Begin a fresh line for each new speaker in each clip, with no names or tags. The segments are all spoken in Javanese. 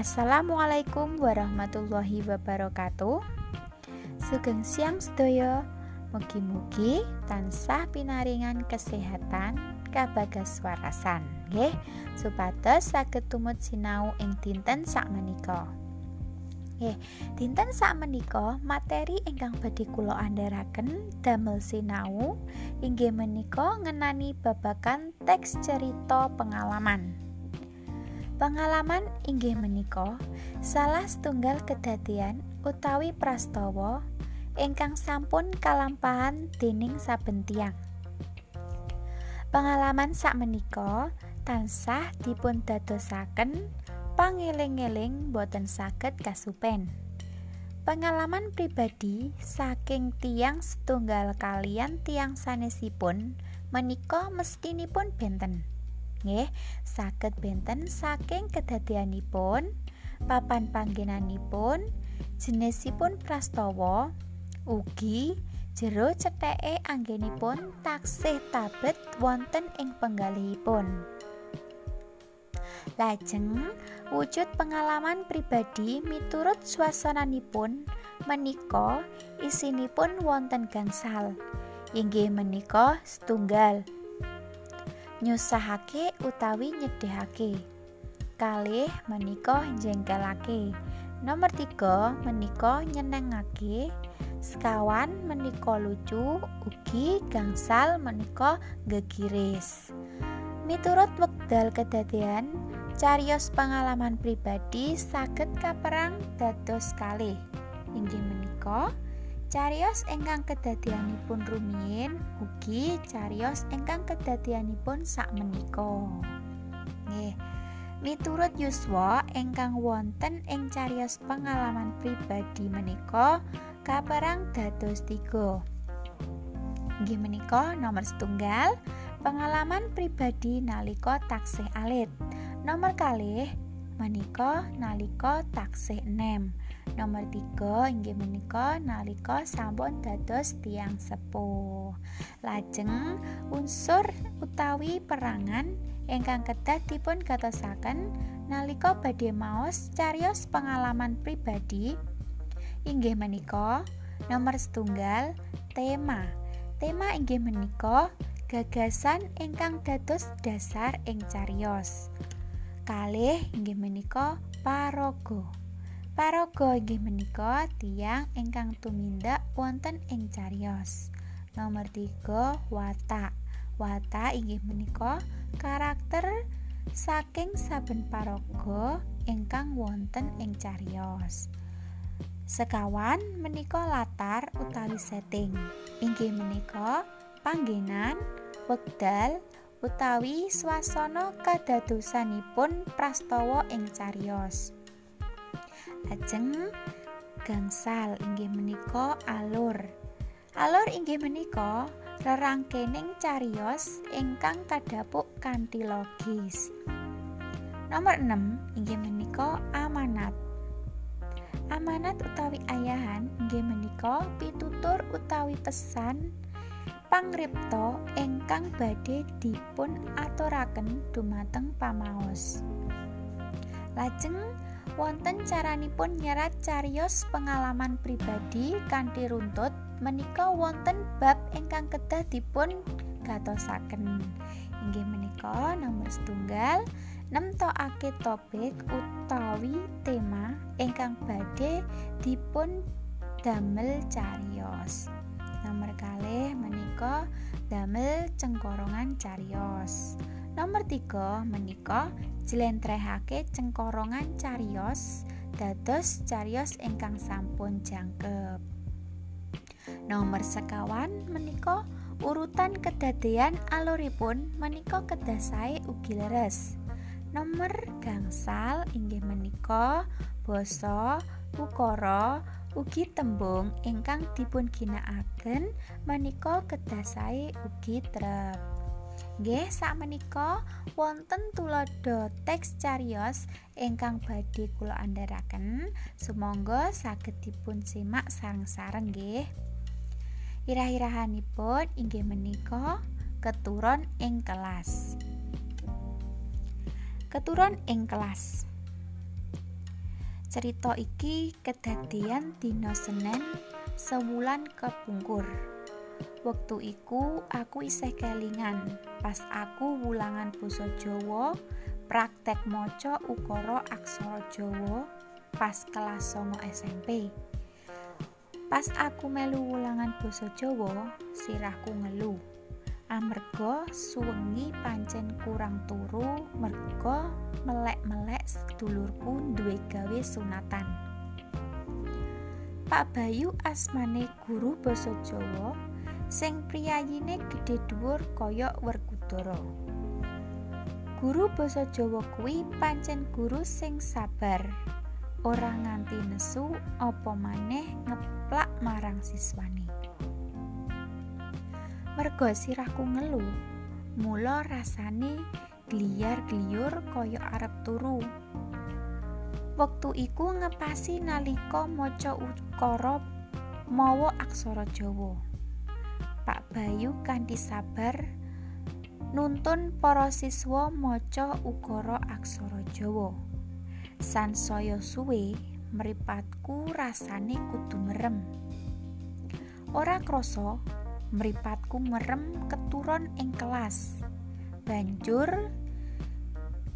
Assalamualaikum warahmatullahi wabarakatuh. Sugeng siang sedaya. Mugi-mugi tansah pinaringan kesehatan kabagas warasan nggih supados saged tumut sinau ing dinten sakmenika. Nggih, dinten sakmenika materi ingkang badhe kula andharaken damel sinau inggih menika ngenani babagan teks cerita pengalaman. Pengalaman inggih menika salah setunggal kedadian utawi prastawa ingkang sampun kalampahan dening saben tiyang. Pengalaman sakmenika tansah dipun dadosaken pangeling-eling boten saged kasupen. Pengalaman pribadi saking tiang setunggal kalian tiang sanesipun menika mestinipun benten. Nggih, saged benten saking kedadianipun, papan panggenanipun, jenisipun prastawa, Ugi jero cetheke anggenipun taksih tabet wonten ing penggalihipun. Lajeng wujud pengalaman pribadi miturut suasananipun menika isinipun wonten gangsal. Inggih menika setunggal. Nyusahake utawi nyedhehake. Kalih menika jengkelake. Nomor tiga menika nyenengake. sekawan menika lucu ugi gangsal menika gegiris miturut wekdal kedadian carios pengalaman pribadi saged kaperang dados kalih inggih menika carios ingkang kedadianipun rumiyin ugi carios ingkang kedadianipun sak menika nggih. Miturut yuswa ingkang wonten ing carios pengalaman pribadi menika kaperang dados tiga. Inggih menika nomor setunggal pengalaman pribadi nalika taksih alit. Nomor kalih menika nalika taksih enem nomor tiga inggih menika nalika sampun dados tiang sepuh. Lajeng unsur utawi perangan ingkang kedah dipun gatosaken nalika badhe maos carios pengalaman pribadi. Inggih menika nomor setunggal tema. Tema inggih menika gagasan ingkang dados dasar ing carios kalih inggih menika paraga paraga inggih menika tiang ingkang tumindak wonten ing carios nomor tiga watak watak inggih menika karakter saking saben paraga ingkang wonten ing carios Sekawan menika latar utawi setting. Inggih menika panggenan, wekdal utawi swasana kadadosanipun prastawa ing cariyos. Lajeng gangsal inggih menika alur. Alur inggih menika rerangkening cariyos ingkang kadhapuk kanthi logis. Nomor 6 inggih menika amanat. amanat utawi ayahan inggih menika pitutur utawi pesan pangripta ingkang badhe dipun aturaken dumateng pamaos lajeng wonten caranipun nyerat carios pengalaman pribadi kanthi runtut menika wonten bab ingkang kedah dipun gatosaken inggih menika nomor setunggal nemtokake topik utawi tema ingkang badhe dipun damel carios. Nomor kalih menika damel cengkorongan carios. Nomor tiga menika jlentrehake cengkorongan carios dados carios ingkang sampun jangkep. Nomor sekawan menika urutan kedadean aluripun menika kedah sae ugi leres. Nomor gangsal inggih menika basa ukara ugi tembung ingkang dipun ginakaken menika kedasae ugi trep. Nggih sakmenika wonten tulodo teks carios ingkang badhe kula andharaken sumangga saged dipun simak sareng-sareng nggih. Irah-irahanipun inggih menika keturun ing kelas. keturun ing kelas Cerita iki kedadian dina Senin sewulan kepungkur. Wektu iku aku isih kelingan pas aku wulangan basa Jawa praktek maca ukara aksara Jawa pas kelas 9 SMP. Pas aku melu wulangan basa Jawa, sirahku ngeluh. Amerga suwengi pancen kurang turu merga melek-melek sedulurku duwe gawe sunatan. Pak Bayu asmane guru basa Jawa sing priyayine gedhe dhuwur kaya Werkudara. Guru basa Jawa kuwi pancen guru sing sabar. Ora nganti nesu apa maneh ngeplak marang siswane. Merga sirahku ngeluh, mula rasane gliyar-gliyur kaya arep turu. Wektu iku ngepasi nalika maca ukara mawa aksara Jawa. Pak Bayu kanthi sabar nuntun para siswa maca ukara aksara Jawa. Sansaya suwe mripatku rasane kudu merem. Ora krasa mripatku merem keturon ing kelas. Banjur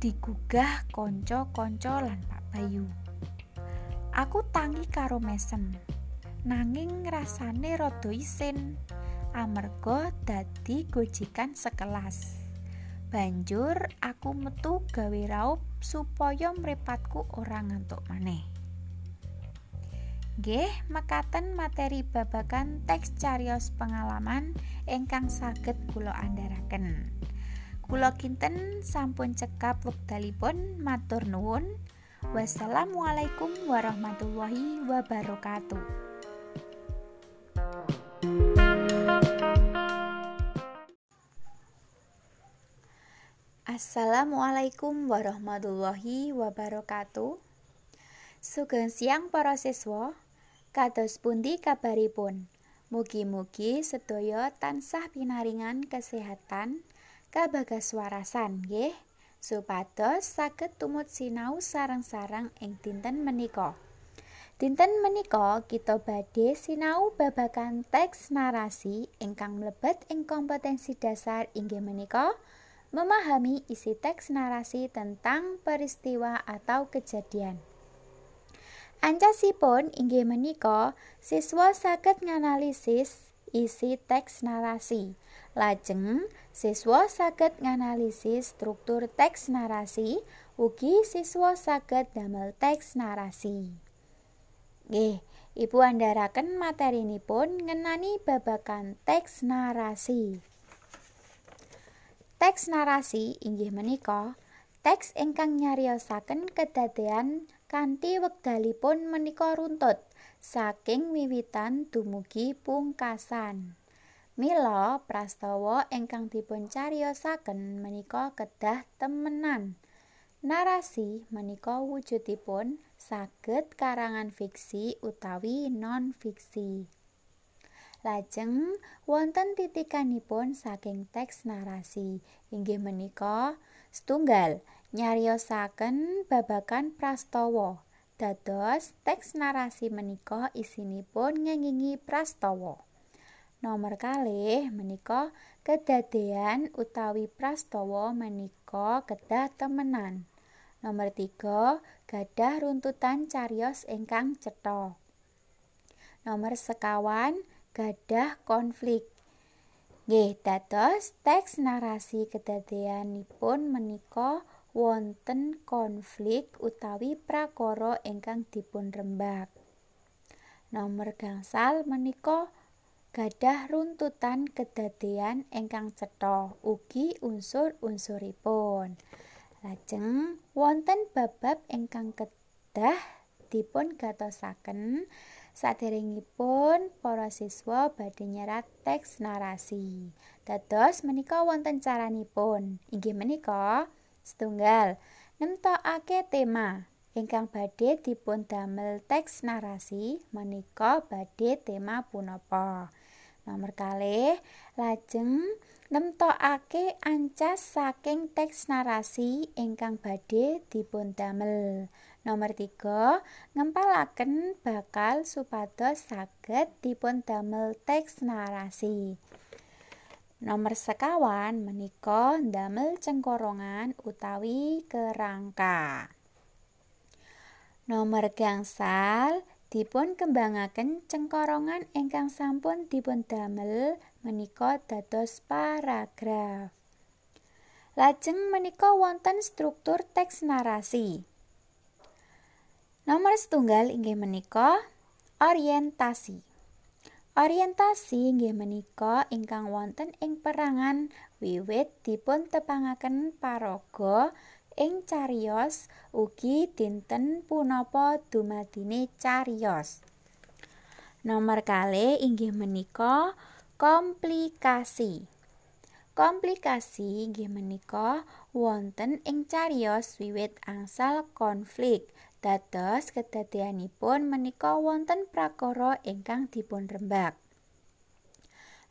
digugah kanca-kanca lan Pak Bayu. Aku tangi karo mesem. Nanging rasane rada isin. Amarga dadi gojikan sekelas. Banjur aku metu gawe raup supaya mripatku ora ngantuk maneh. Nggih, mekaten materi babagan teks carios pengalaman ingkang saged kula andharaken. Kula kinten sampun cekap wekdalipun matur nuwun. Wassalamualaikum warahmatullahi wabarakatuh. Assalamualaikum warahmatullahi wabarakatuh. Sugeng siang para siswa. Kados pundi kabaripun? Mugi-mugi sedaya tansah pinaringan kesehatan kabagas warasan nggih supados saged tumut sinau sarang-sarang ing dinten menika. Dinten menika kita badhe sinau babagan teks narasi ingkang mlebet ing kompetensi dasar inggih menika memahami isi teks narasi tentang peristiwa atau kejadian. Ancasipun inggih menika siswa saged nganalisis isi teks narasi. Lajeng siswa saged nganalisis struktur teks narasi, ugi siswa saged damel teks narasi. Nggih, Ibu andharaken materinipun ngenani babakan teks narasi. Teks narasi inggih menika teks ingkang nyariosaken kedadean kanthi wekdalipun menika runtut saking wiwitan dumugi pungkasan. Mila prastawa ingkang dipun cariosaken menika kedah temenan. Narasi menika wujudipun saged karangan fiksi utawi non fiksi. Lajeng wonten titikanipun saking teks narasi inggih menika setunggal nyariosaken babagan prastawa. Dados teks narasi menika isinipun ngengingi prastawa. Nomor kalih menika kedadean utawi prastawa menika kedah temenan. Nomor tiga gadah runtutan carios ingkang cetha. Nomor sekawan gadah konflik. Nggih, dados teks narasi kedadeanipun menika wonten konflik utawi prakara ingkang dipun rembak. Nomor gangsal menika gadah runtutan kedadean ingkang cetha ugi unsur-unsuripun. Lajeng wonten bab-bab ingkang kedah dipun gatosaken Saderengipun para siswa badhe nyerat teks narasi. Dados menika wonten caranipun. Inggih menika setunggal nemtokake tema ingkang badhe dipun damel teks narasi menika badhe tema punapa. Nomor kalih, lajeng nemtokake ancas saking teks narasi ingkang badhe dipundamel. Nomor 3, ngempalaken bakal supados saged dipundamel teks narasi. Nomor sekawan menika ndamel cengkorongan utawi kerangka. Nomor gangsal dipun kembangaken cengkorongan ingkang sampun dipundamel menika dados paragraf. Lajeng menika wonten struktur teks narasi. Nomor setunggal inggih menika orientasi. Orientasi inggih menika ingkang wonten ing perangan wiwit dipun tepangaken paraga ing cariyos ugi dinten punapa dumadine cariyos. Nomor kali inggih menika komplikasi. Komplikasi inggih menika wonten ing cariyos wiwit angsal konflik. Dados kedadeanipun menika wonten prakara ingkang dipun rembak.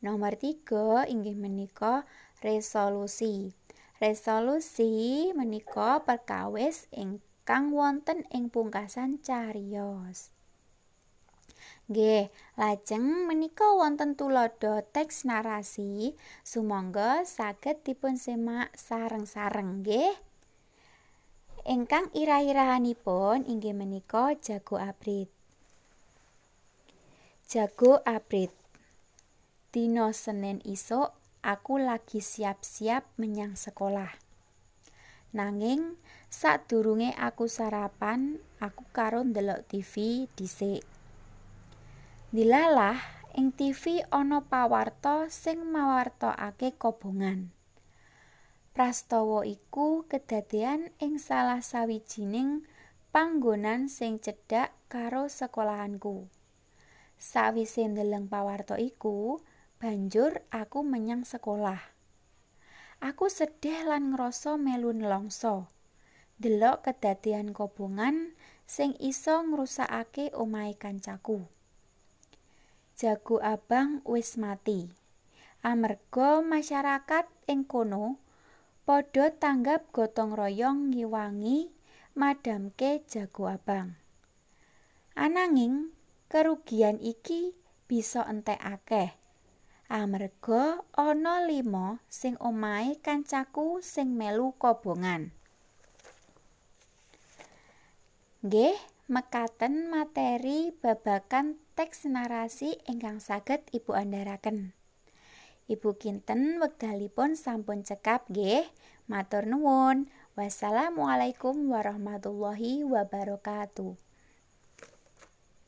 Nomor 3 inggih menika resolusi. Resolusi menika perkawis ingkang wonten ing pungkasan cariyos. Nggih, lajeng menika wonten tulodo teks narasi, sumangga saged dipun semak sareng-sareng nggih. Ingkang irah-irahanipun inggih menika jago abrit. Jago abrit. Dino Senin isuk aku lagi siap-siap menyang sekolah. Nanging sadurunge aku sarapan, aku karo ndelok TV dhisik. Dilalah ing TV ana pawarta sing mawartokake kobongan. Prastawa iku kedadean ing salah sawijining panggonan sing cedhak karo sekolahanku. Sawise ndeleng pawarta iku, Banjur aku menyang sekolah. Aku sedih lan ngrasa melu nelongso. Delok kedadean kobongan sing iso ngrusakake omahe kancaku. Jago abang wis mati. Amerga masyarakat ing kono padha tanggap gotong royong ngiwangi madamke jago abang. Ananging kerugian iki bisa entek akeh. Amarga ana lima sing omahe kancaku sing melu kobongan. Nggih, mekaten materi babakan teks narasi ingkang saged Ibu andharaken. Ibu kinten wekdalipun sampun cekap nggih. Matur nuwun. Wassalamualaikum warahmatullahi wabarakatuh.